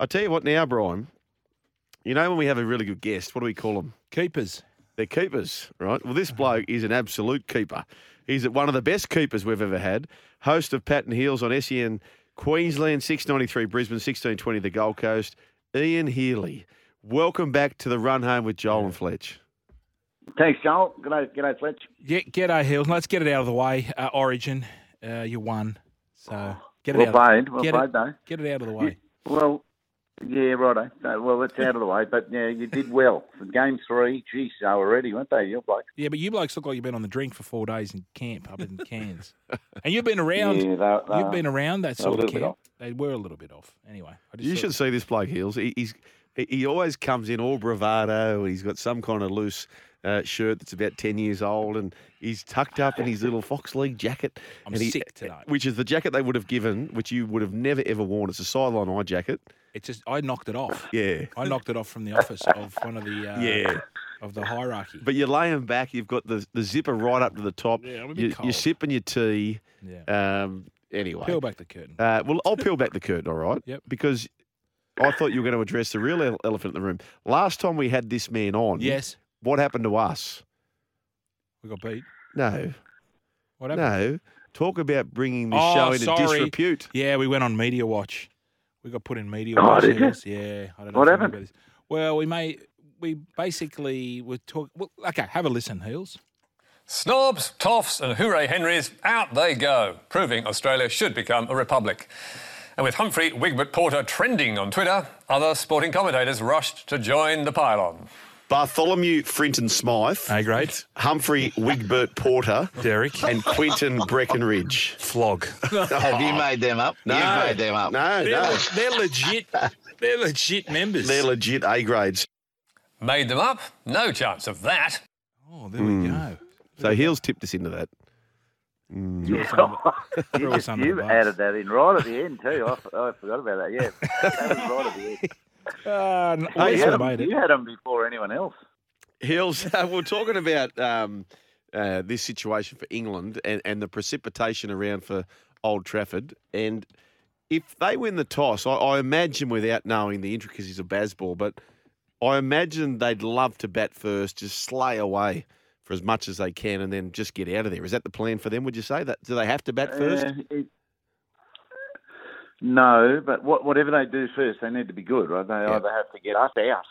I'll tell you what now, Brian. You know when we have a really good guest, what do we call them? Keepers. They're keepers, right? Well, this bloke is an absolute keeper. He's one of the best keepers we've ever had. Host of Pat and Heels on SEN Queensland, 693 Brisbane, 1620 the Gold Coast. Ian Healy. Welcome back to the run home with Joel and Fletch. Thanks, Joel. G'day, g'day, Fletch. Yeah, g'day, Hills. Let's get it out of the way. Uh, Origin, uh, you won. So get it Well out. played, well get played, it, though. Get it out of the way. Well, yeah, righto. No, well, it's out of the way, but yeah, you did well. For Game three, geez, so ready, weren't they? Your blokes? Yeah, but you blokes look like you've been on the drink for four days in camp up in Cairns, and you've been around. Yeah, they- they- you've been around that sort of camp. off. They were a little bit off. Anyway, I just You thought- should see this bloke, Heels. He, he's he, he always comes in all bravado. He's got some kind of loose uh, shirt that's about ten years old, and he's tucked up in his little Fox League jacket. I'm and he, sick today. Which is the jacket they would have given, which you would have never ever worn. It's a sideline eye jacket. It's just I knocked it off. Yeah. I knocked it off from the office of one of the uh, Yeah. of the hierarchy. But you're laying back. You've got the, the zipper right up to the top. Yeah, I'm a bit you, you're sipping your tea. Yeah. Um, anyway, Peel back the curtain. Uh, well, I'll peel back the curtain, all right? Yep. Because I thought you were going to address the real elephant in the room. Last time we had this man on, Yes, what happened to us? we got beat. No, What happened? no. Talk about bringing the Oh, show into sorry. disrepute. Yeah, we went on Media Watch. We got put in Media Oh, did you? Yeah, I don't know What know happened? this. Well, we made we basically were talking. Well, okay, have a listen, Heels. Snobs, toffs, and hooray Henrys, out they go, proving Australia should become a republic. And with Humphrey Wigbert Porter trending on Twitter, other sporting commentators rushed to join the pylon. Bartholomew Frinton Smythe, A grade. Humphrey Wigbert Porter, Derek. and Quinton Breckenridge. Flog. Have you made them up? No, you made them up. No, They're, no. they're legit. They're legit members. They're legit A grades. Made them up? No chance of that. oh, there we hmm. go. So Heels tipped us into that. Hmm. Throw us under the- throw us under the you added that in right at the end too. I forgot about that. Yeah, that was right at the end. Uh, n- you, had have them, you had them before anyone else. Hills, we're talking about um, uh, this situation for England and, and the precipitation around for Old Trafford. And if they win the toss, I, I imagine without knowing the intricacies of baseball, but I imagine they'd love to bat first, just slay away for as much as they can, and then just get out of there. Is that the plan for them? Would you say that? Do they have to bat first? Uh, it- no, but what, whatever they do first, they need to be good, right? They Yeah. either have to get us out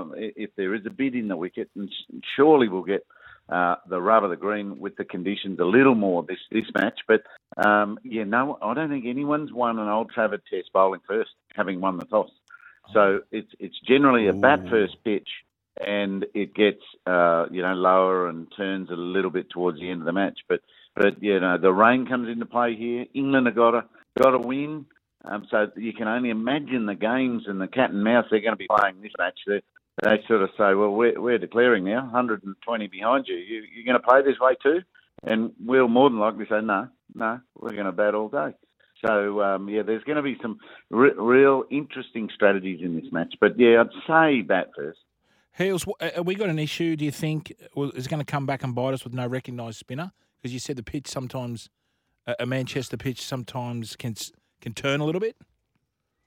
um, if there is a bid in the wicket, and surely we'll get uh, the rub of the green with the conditions a little more this this match. But um, yeah, no, I don't think anyone's won an Old Trafford Test bowling first, having won the toss. So it's it's generally a bat first pitch, and it gets uh, you know lower and turns a little bit towards the end of the match. But but you know the rain comes into play here. England have got to got to win. Um, so you can only imagine the games and the cat and mouse they're going to be playing this match. They, they sort of say, well, we're, we're declaring now, 120 behind you. you. You're going to play this way too? And we'll more than likely say, no, no, we're going to bat all day. So, um, yeah, there's going to be some re- real interesting strategies in this match. But, yeah, I'd say bat first. Have we got an issue? Do you think is going to come back and bite us with no recognised spinner? Because you said the pitch sometimes, a Manchester pitch sometimes can can turn a little bit.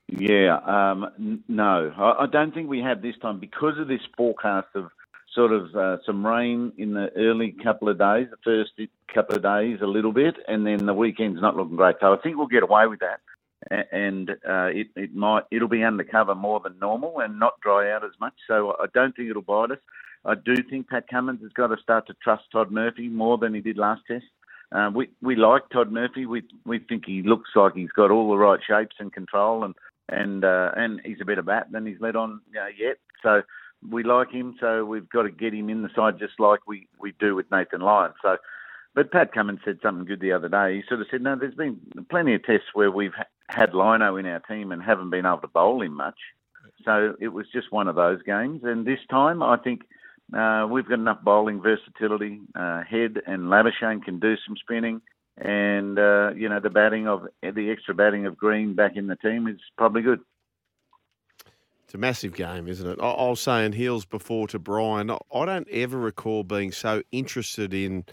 Yeah, um, n- no, I, I don't think we have this time because of this forecast of sort of uh, some rain in the early couple of days, the first couple of days a little bit, and then the weekend's not looking great. So I think we'll get away with that, A- and uh, it, it might it'll be undercover more than normal and not dry out as much. So I don't think it'll bite us. I do think Pat Cummins has got to start to trust Todd Murphy more than he did last test. Uh, we we like Todd Murphy. We we think he looks like he's got all the right shapes and control, and and uh, and he's a better bat than he's let on you know, yet. So we like him. So we've got to get him in the side just like we we do with Nathan Lyon. So. But Pat Cummins said something good the other day. He sort of said, "No, there's been plenty of tests where we've had Lino in our team and haven't been able to bowl him much. So it was just one of those games. And this time, I think uh, we've got enough bowling versatility. Uh, Head and Labuschagne can do some spinning. And, uh, you know, the batting of the extra batting of Green back in the team is probably good. It's a massive game, isn't it? I, I was saying heels before to Brian. I, don't ever recall being so interested in,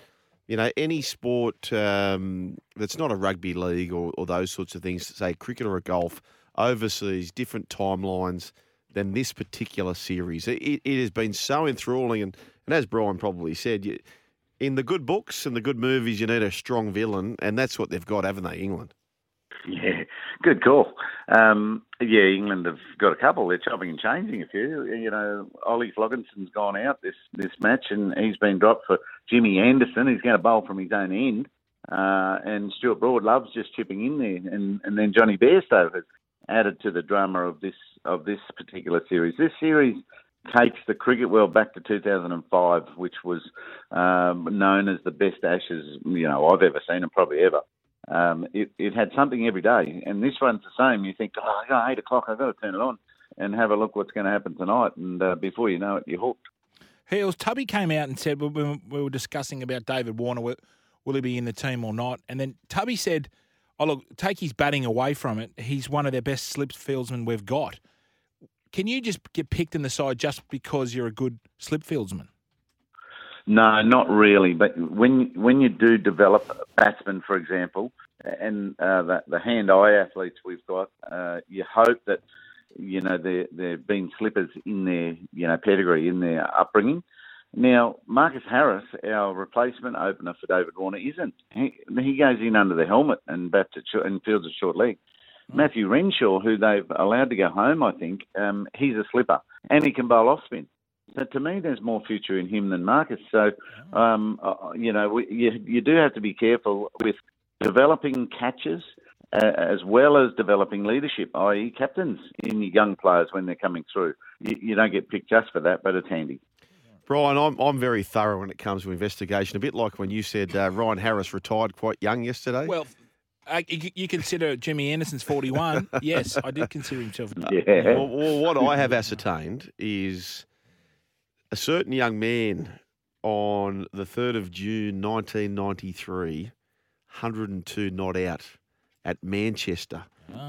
you know, any sport um, that's not a rugby league or, or those sorts of things, say cricket or a golf, overseas, different timelines than this particular series. It, it has been so enthralling, and, and as Brian probably said, you, in the good books and the good movies, you need a strong villain, and that's what they've got, haven't they, England? Yeah, good call. Um, yeah, England have got a couple. They're chopping and changing a few. You know, Ollie Flogginson's gone out this, this match and he's been dropped for Jimmy Anderson. He's going to bowl from his own end. Uh, and Stuart Broad loves just chipping in there. And, and then Johnny Bairstow has added to the drama of this of this particular series. This series takes the cricket world back to 2005, which was um, known as the best Ashes you know I've ever seen and probably ever. Um, it, it had something every day, and this one's the same. You think, oh, I got eight o'clock, I've got to turn it on and have a look what's going to happen tonight, and uh, before you know it, you're hooked. Heels Tubby came out and said we, we were discussing about David Warner, will he be in the team or not? And then Tubby said, "Oh look, take his batting away from it. He's one of their best slip fieldsmen we've got. Can you just get picked in the side just because you're a good slip fieldsman?" No, not really. But when when you do develop batsmen, for example, and uh, the, the hand-eye athletes we've got, uh, you hope that you know there there've been slippers in their you know pedigree in their upbringing. Now Marcus Harris, our replacement opener for David Warner, isn't. He, he goes in under the helmet and bats at short, and fields a short leg. Matthew Renshaw, who they've allowed to go home, I think, um, he's a slipper and he can bowl off spin. So to me, there's more future in him than Marcus. So, um, uh, you know, we, you, you do have to be careful with developing catches uh, as well as developing leadership, i.e., captains in your young players when they're coming through. You, you don't get picked just for that, but it's handy. Brian, I'm, I'm very thorough when it comes to investigation. A bit like when you said uh, Ryan Harris retired quite young yesterday. Well, uh, you, you consider Jimmy Anderson's 41. yes, I did consider himself. Yeah. Well, well, what I have ascertained is a certain young man on the 3rd of June 1993, 102 not out at Manchester,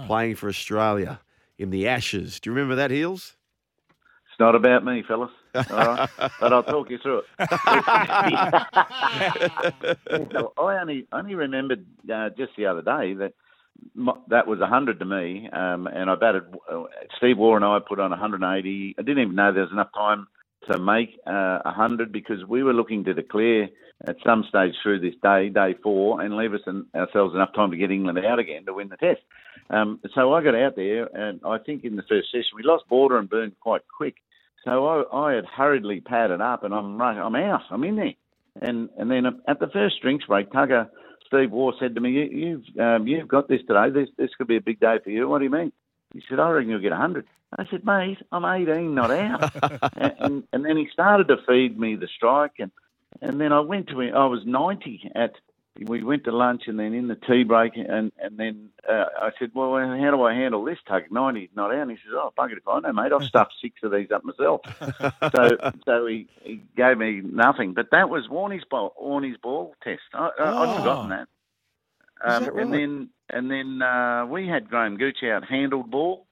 playing for Australia in the Ashes. Do you remember that, Heels? It's not about me, fellas. But I'll talk you through it. so I only only remembered uh, just the other day that my, that was 100 to me, um, and I batted. Uh, Steve Waugh and I put on 180. I didn't even know there was enough time to make uh, 100 because we were looking to declare at some stage through this day, day four, and leave us and ourselves enough time to get England out again to win the test. Um, so I got out there, and I think in the first session we lost Border and Burn quite quick. So I, I had hurriedly padded up, and I'm right, I'm out, I'm in there, and and then at the first drinks break, Tugger Steve Waugh said to me, you, "You've um, you've got this today. This this could be a big day for you. What do you mean?" He said, "I reckon you'll get 100." I said, "Mate, I'm 18, not out." and, and and then he started to feed me the strike, and and then I went to him. I was 90 at. We went to lunch and then in the tea break, and and then uh, I said, "Well, how do I handle this, Tug? 90 not out." And he says, "Oh, bugger if I know, mate. I've stuffed six of these up myself." so so he, he gave me nothing, but that was Warney's ball, Warney's ball test. I, Oh. I'd forgotten that. Um, that And then and then uh, we had Graham Gooch out handled ball.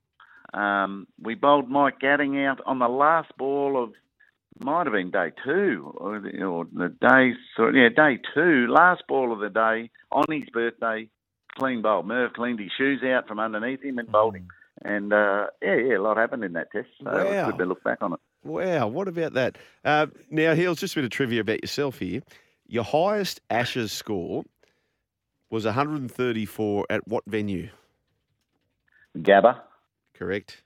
Um, we bowled Mike Gatting out on the last ball of might have been day two or the, or the day yeah day two last ball of the day on his birthday clean bowl Merv cleaned his shoes out from underneath him and bowled him and uh, yeah yeah a lot happened in that test so Wow. was good to look back on it Wow, what about that? Uh, now, Heels, just a bit of trivia about yourself here. Your highest Ashes score was 134 at what venue? Gabba Correct.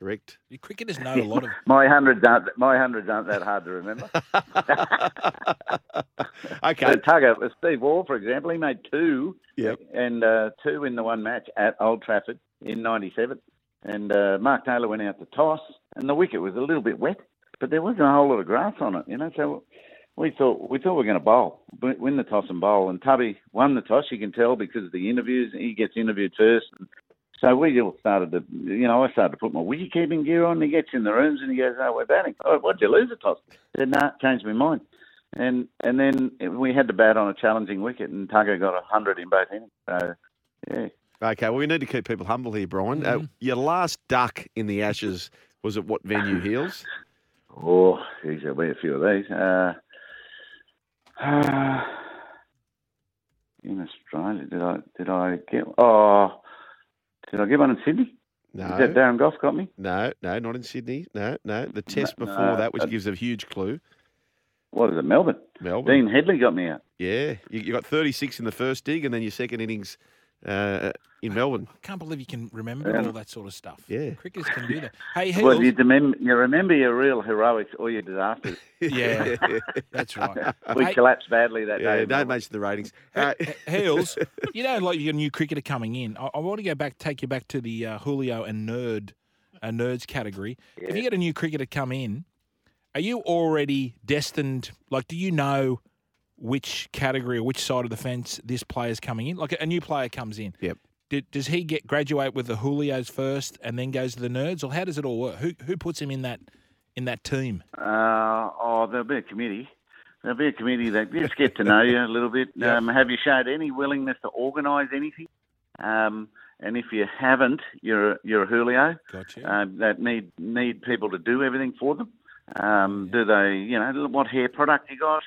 Correct. You cricketers know a lot of. my hundreds aren't my hundreds aren't that hard to remember okay. So Tugger, with Steve Waugh, for example, he made two, Yep. and uh, two in the one match at Old Trafford in '97. And uh, Mark Taylor went out to toss, and the wicket was a little bit wet, but there wasn't a whole lot of grass on it, you know. So we thought we thought we were going to bowl, win win the toss and bowl. And Tubby won the toss. You can tell because of the interviews. He gets interviewed first. And So we all started to, you know, I started to put my wicket keeping gear on. He gets in the rooms and he goes, "Oh, we're batting. Oh, what'd you lose the toss?" I said, "Nah, changed my mind." And and then we had to bat on a challenging wicket, and Tugger got a hundred in both innings. So yeah, Okay, well, we need to keep people humble here, Brian. Uh, your last duck in the Ashes was at what venue, Heels? oh, geez, there'll be a few of these. Uh, uh, in Australia, did I did I get? Oh, did I get one in Sydney? No. Is that Darren Gough got me? No, no, not in Sydney. No, no. The test No, before no, that, which uh, gives a huge clue. What is it, Melbourne? Melbourne. Dean Headley got me out. Yeah, you, you got 36 in the first dig, and then your second innings uh, in Melbourne. I can't believe you can remember Yeah. all that sort of stuff. Yeah. Cricketers can do that. Hey, Heels. Well, you remember, you remember your real heroics or your disasters. yeah, that's right. We Hey- collapsed badly that yeah, day. don't mention the ratings. Uh, Heels, you know, like you're new cricketer coming in. I, I want to go back, take you back to the uh, Julio and nerd, uh, nerds category. If you get a new cricketer come in, are you already destined? Like, do you know which category or which side of the fence this player's coming in? Like, a, a new player comes in. Yep. Did, does he get graduate with the Julios first and then goes to the nerds, or how does it all work? Who who puts him in that in that team? Uh, oh, there'll be a committee. There'll be a committee that just get to know you a little bit. Um, have you showed any willingness to organise anything? Um, and if you haven't, you're you're a Julio. Gotcha. uh, that need need people to do everything for them. Um, Do they, you know, what hair product you got,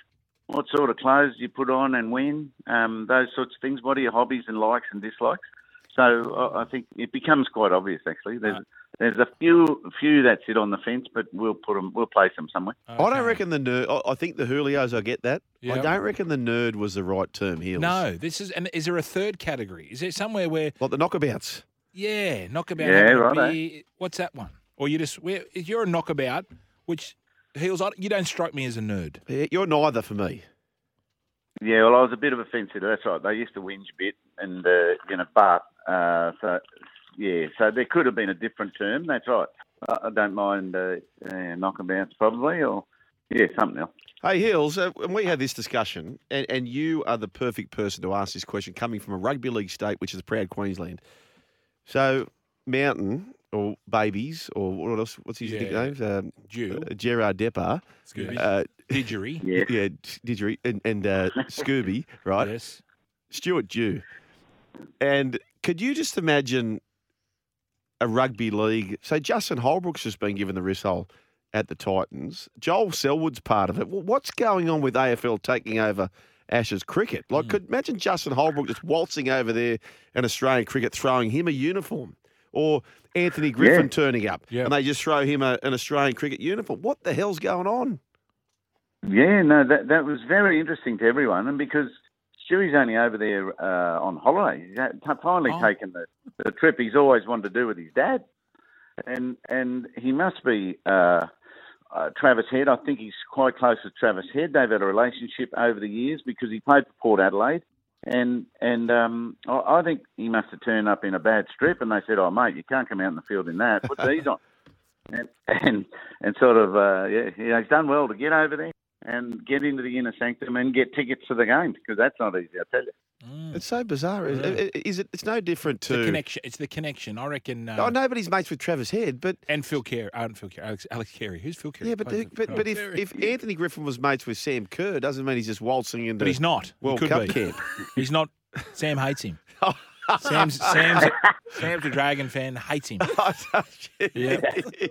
what sort of clothes you put on and when, um, those sorts of things. What are your hobbies and likes and dislikes? So I I think it becomes quite obvious. Actually, there's there's a few few that sit on the fence, but we'll put them, we'll place them somewhere. I don't reckon the nerd. I- I think the Julios. I get that. I don't reckon the nerd was the right term. here. No, this is. And is there a third category? Is there somewhere where like the knockabouts. Yeah, knockabout. Yeah, having a What's that one? Or you just where if you're a knockabout, which heels, I- you don't strike me as a nerd. Yeah, You're neither for me. Yeah, well, I was a bit of a fence sitter. That's right. They used to whinge a bit, and uh, you know, but uh, so yeah, so there could have been a different term. That's right. I, I don't mind uh, uh, knockabouts probably, or yeah, something else. Hey, Hills, uh, when we had this discussion, and, and you are the perfect person to ask this question coming from a rugby league state, which is proud Queensland. So, Mountain, or Babies, or what else? What's his Yeah. nickname? Um, Jew. uh, Gerard Depar. Scooby. Uh, Didgery. Yeah. yeah, Didgery, and, and uh, Scooby, right? Yes. Stuart Dew. And could you just imagine a rugby league? So Justin Holbrook's just been given the wrist hole at the Titans. Joel Selwood's part of it. Well, what's going on with AFL taking over Ashes cricket? Like, could imagine Justin Holbrook just waltzing over there and Australian cricket throwing him a uniform, or Anthony Griffin Yeah. turning up Yep. and they just throw him a, an Australian cricket uniform. What the hell's going on? Yeah, no, that that was very interesting to everyone, and because Stewie's only over there uh, on holiday, he's finally Oh. taken the, the trip he's always wanted to do with his dad, and and he must be uh, uh, Travis Head. I think he's quite close with Travis Head. They've had a relationship over the years because he played for Port Adelaide, and and um, I, I think he must have turned up in a bad strip, and they said, "Oh mate, you can't come out in the field in that. Put these on." And, and and sort of uh, yeah, yeah, he's done well to get over there and get into the inner sanctum and get tickets to the game because that's not easy, I tell you. Mm. It's so bizarre. Is, is it? It's no different to The to. connection. It's the connection. I reckon. Uh, Oh, nobody's mates with Travis Head, but And Phil Carey. I don't Phil Carey. Alex, Alex Carey. Who's Phil Carey? Yeah, but Plays the, but, but if, if Anthony Griffin was mates with Sam Kerr, doesn't mean he's just waltzing into But he's not. He World could Cup be. camp. He's not. Sam hates him. Sam's Sam's Sam's a Dragon fan. Hates him. Yeah.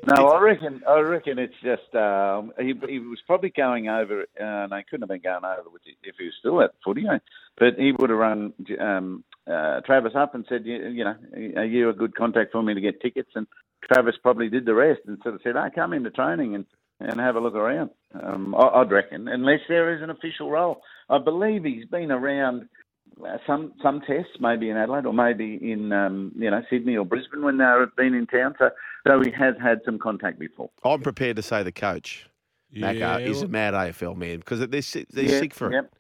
No, I reckon I reckon it's just um, he, he was probably going over. Uh, no, he couldn't have been going over with if he was still at footy, eh? But he would have run um, uh, Travis up and said, you, you know, are you a good contact for me to get tickets? And Travis probably did the rest and sort of said, "I come into training and." And have a look around. Um, I, I'd reckon, unless there is an official role. I believe he's been around uh, some some tests, maybe in Adelaide or maybe in um, you know Sydney or Brisbane when they've been in town. So, so he has had some contact before. I'm prepared to say the coach, Macca, is a mad AFL man because they're, they're Yeah, sick for it. yep.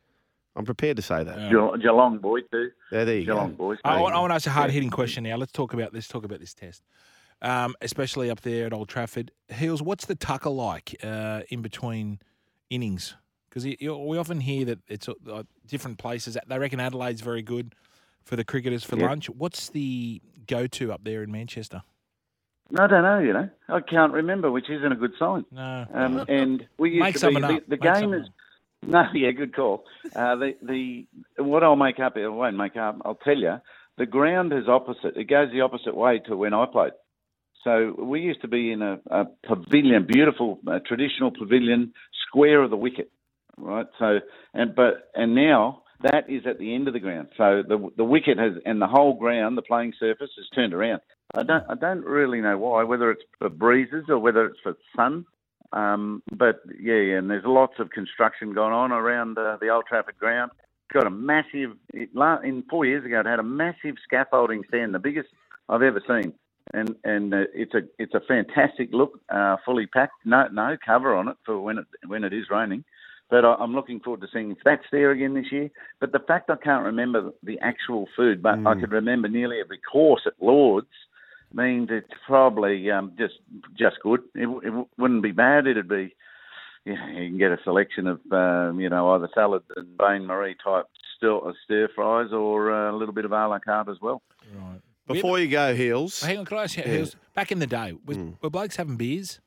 I'm prepared to say that. Yeah. Geelong, Geelong boy too. Yeah, there you Geelong go. boys. I, want, I want to ask a hard hitting question now. Let's talk about let's talk about this test, um, especially up there at Old Trafford. Heels, what's the tucker like uh, in between innings? Because we often hear that it's uh, different places. They reckon Adelaide's very good for the cricketers for Yep. lunch. What's the go to up there in Manchester? I don't know. You know, I can't remember, which isn't a good sign. No. Um, and we used Make to be, the, the game something is no, yeah, good call. Uh, the the what I'll make up, I won't make up. I'll tell you, the ground is opposite. It goes the opposite way to when I played. So we used to be in a, a pavilion, beautiful uh, traditional pavilion, square of the wicket, right? So and but and now that is at the end of the ground. So the the wicket has and the whole ground, the playing surface, has turned around. I don't I don't really know why, whether it's for breezes or whether it's for sun. Um, but yeah, yeah, and there's lots of construction going on around uh, the Old Trafford ground. It's got a massive. It, in four years ago, it had a massive scaffolding stand, the biggest I've ever seen, and and uh, it's a it's a fantastic look, uh, fully packed. No no cover on it for when it when it is raining. But I, I'm looking forward to seeing if that's there again this year. But the fact I can't remember the actual food, but I could remember nearly every course at Lords means it's probably um, just just good. It, it wouldn't be bad. It'd be yeah, you can get a selection of um, you know either salad and Bain Marie type stir, stir fries or uh, a little bit of a la carte as well. Right. Before you go, Heels. Hang on, can I ask you, Yeah. Hills, back in the day, was, Mm. were blokes having beers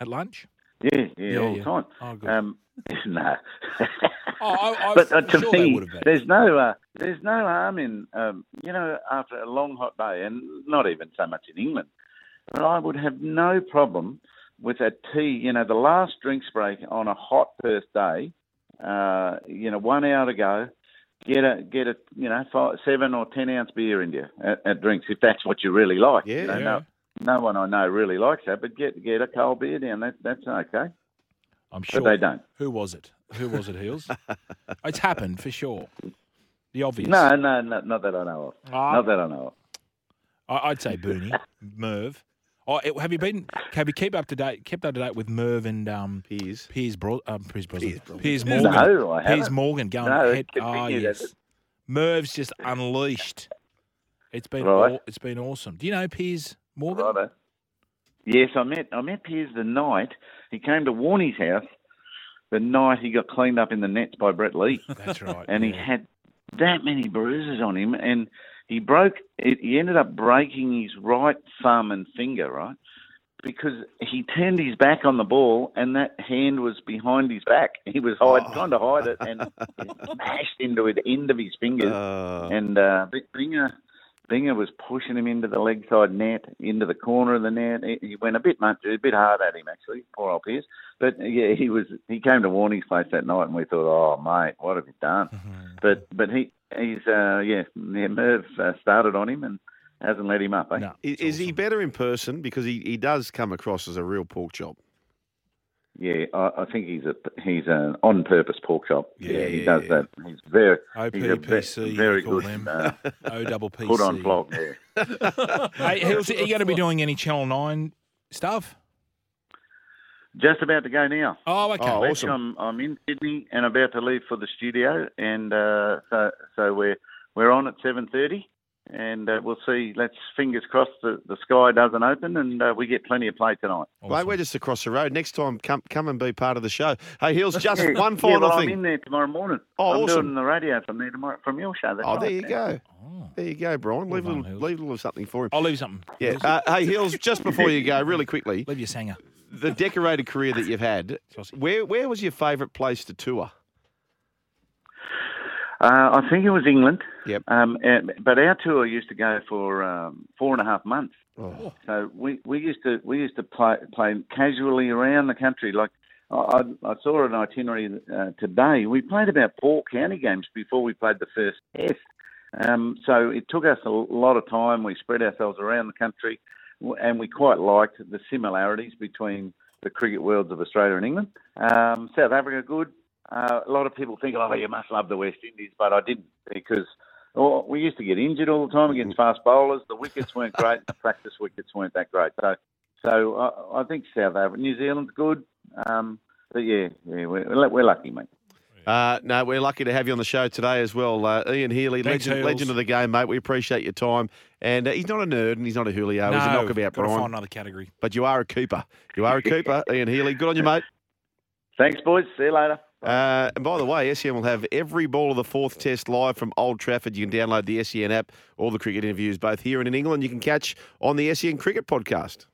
at lunch? Yeah, yeah, Yeah, all yeah. the time. Oh, good. Um, no. Oh, I, I, but uh, to sure me, would have been. there's no uh, there's no harm in um, you know after a long hot day, and not even so much in England. But I would have no problem with a tea. You know, the last drinks break on a hot Perth day. Uh, you know, one hour to go. Get a get a you know five, seven or ten ounce beer in you at, at drinks if that's what you really like. Yeah, you know, yeah. no, no one I know really likes that, but get get a cold beer down. That that's okay. I'm sure. But they don't. Who was it? Who was it, Hills? it's happened for sure. The obvious. No, no, no, not that I know of. Ah. Not that I know of. I, I'd say Booney, Merv. Oh, it- have you been? Have you keep up to date? Kept up to date with Merv and um, Piers. Piers Bro, um, Piers Brosnan, Piers Piers Morgan. No, I haven't. Piers Morgan going No, ahead. continue, Oh yes, it. Merv's just unleashed. It's been Right. aw- it's been awesome. Do you know Piers Morgan? Righto. Yes, I met I met Piers the night he came to Warney's house. The night he got cleaned up in the nets by Brett Lee, That's right. and he had that many bruises on him, and he broke. It, he ended up breaking his right thumb and finger, right, because he turned his back on the ball, and that hand was behind his back. He was hide, Oh. trying to hide it, and it smashed into the end of his fingers. Uh, And uh, Binger, Binger was pushing him into the leg side net, into the corner of the net. He, he went a bit much, a bit hard at him actually, poor old Piers. But yeah, he was. He came to Warney's place that night, and we thought, oh mate, what have you done? But but he he's uh, yeah, yeah Merv uh, started on him and hasn't let him up. Eh? No, i- it's is he better in person? Because he, he does come across as a real pork chop. Yeah, I, I think he's a he's an on purpose pork chop. Yeah, Yeah, he yeah, does yeah. that. He's very he's a ve- OPPC, very you call good them. uh, O double P. put on flog. Yeah. Hey, Hills, are you going to be doing any Channel Nine stuff? Just about to go now. Oh, okay. Oh, Actually, awesome. I'm, I'm in Sydney and about to leave for the studio, and uh, so so we're we're on at seven thirty, and uh, we'll see. Let's fingers crossed the, the sky doesn't open and uh, we get plenty of play tonight. Mate, we're just across the road. Next time, come come and be part of the show. Hey, Hills, just Yeah, one yeah, final well, thing. I'm in there tomorrow morning. Oh, I'm awesome. doing the radio from there tomorrow from your show. That's Oh, right. there you go. Oh. There you go, Brian. Well Leave a little, leave a little something for him. I'll leave something. Yeah. Uh, hey, Hills, just before you go, really quickly, leave your sanger. the decorated career that you've had, where where was your favourite place to tour? Uh, I think it was England. Yep. Um, and, but our tour used to go for um, four and a half months. Oh. So we, we used to we used to play play casually around the country. Like I, I saw an itinerary uh, today. We played about four county games before we played the first test. Um, so it took us a lot of time. We spread ourselves around the country, and we quite liked the similarities between the cricket worlds of Australia and England. Um, South Africa, good. Uh, a lot of people think, oh, you must love the West Indies, but I didn't because well, we used to get injured all the time against fast bowlers. The wickets weren't great. The practice wickets weren't that great. So, so I, I think South Africa, New Zealand's good. Um, but yeah, yeah, we're, we're lucky, mate. Uh, no, we're lucky to have you on the show today as well. Uh, Ian Healy, Thanks, legend, Heels. legend of the game, mate. We appreciate your time. And uh, he's not a nerd and he's not a Julio. he's a knockabout, got to Brian. find another category. But you are a Cooper. You are a Cooper, Ian Healy. Good on you, mate. Thanks, boys. See you later. Uh, and by the way, SEN will have every ball of the fourth test live from Old Trafford. You can download the SEN app. All the cricket interviews, both here and in England, you can catch on the SEN Cricket Podcast.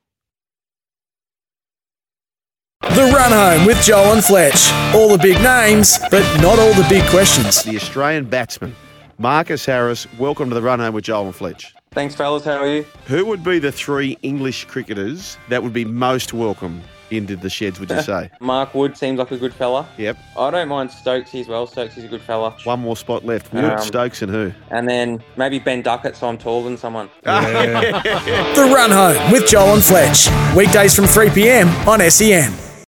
The Run Home with Joel and Fletch. All the big names, but not all the big questions. The Australian batsman, Marcus Harris. Welcome to the Run Home with Joel and Fletch. Thanks, fellas. How are you? Who would be the three English cricketers that would be most welcome into the sheds, would you say? Mark Wood seems like a good fella. yep. I don't mind Stokesy as well. Stokesy is a good fella. One more spot left. Wood, Um, Stokes, and who? And then maybe Ben Duckett, so I'm taller than someone. The Run Home with Joel and Fletch. Weekdays from 3 p.m. on SEN.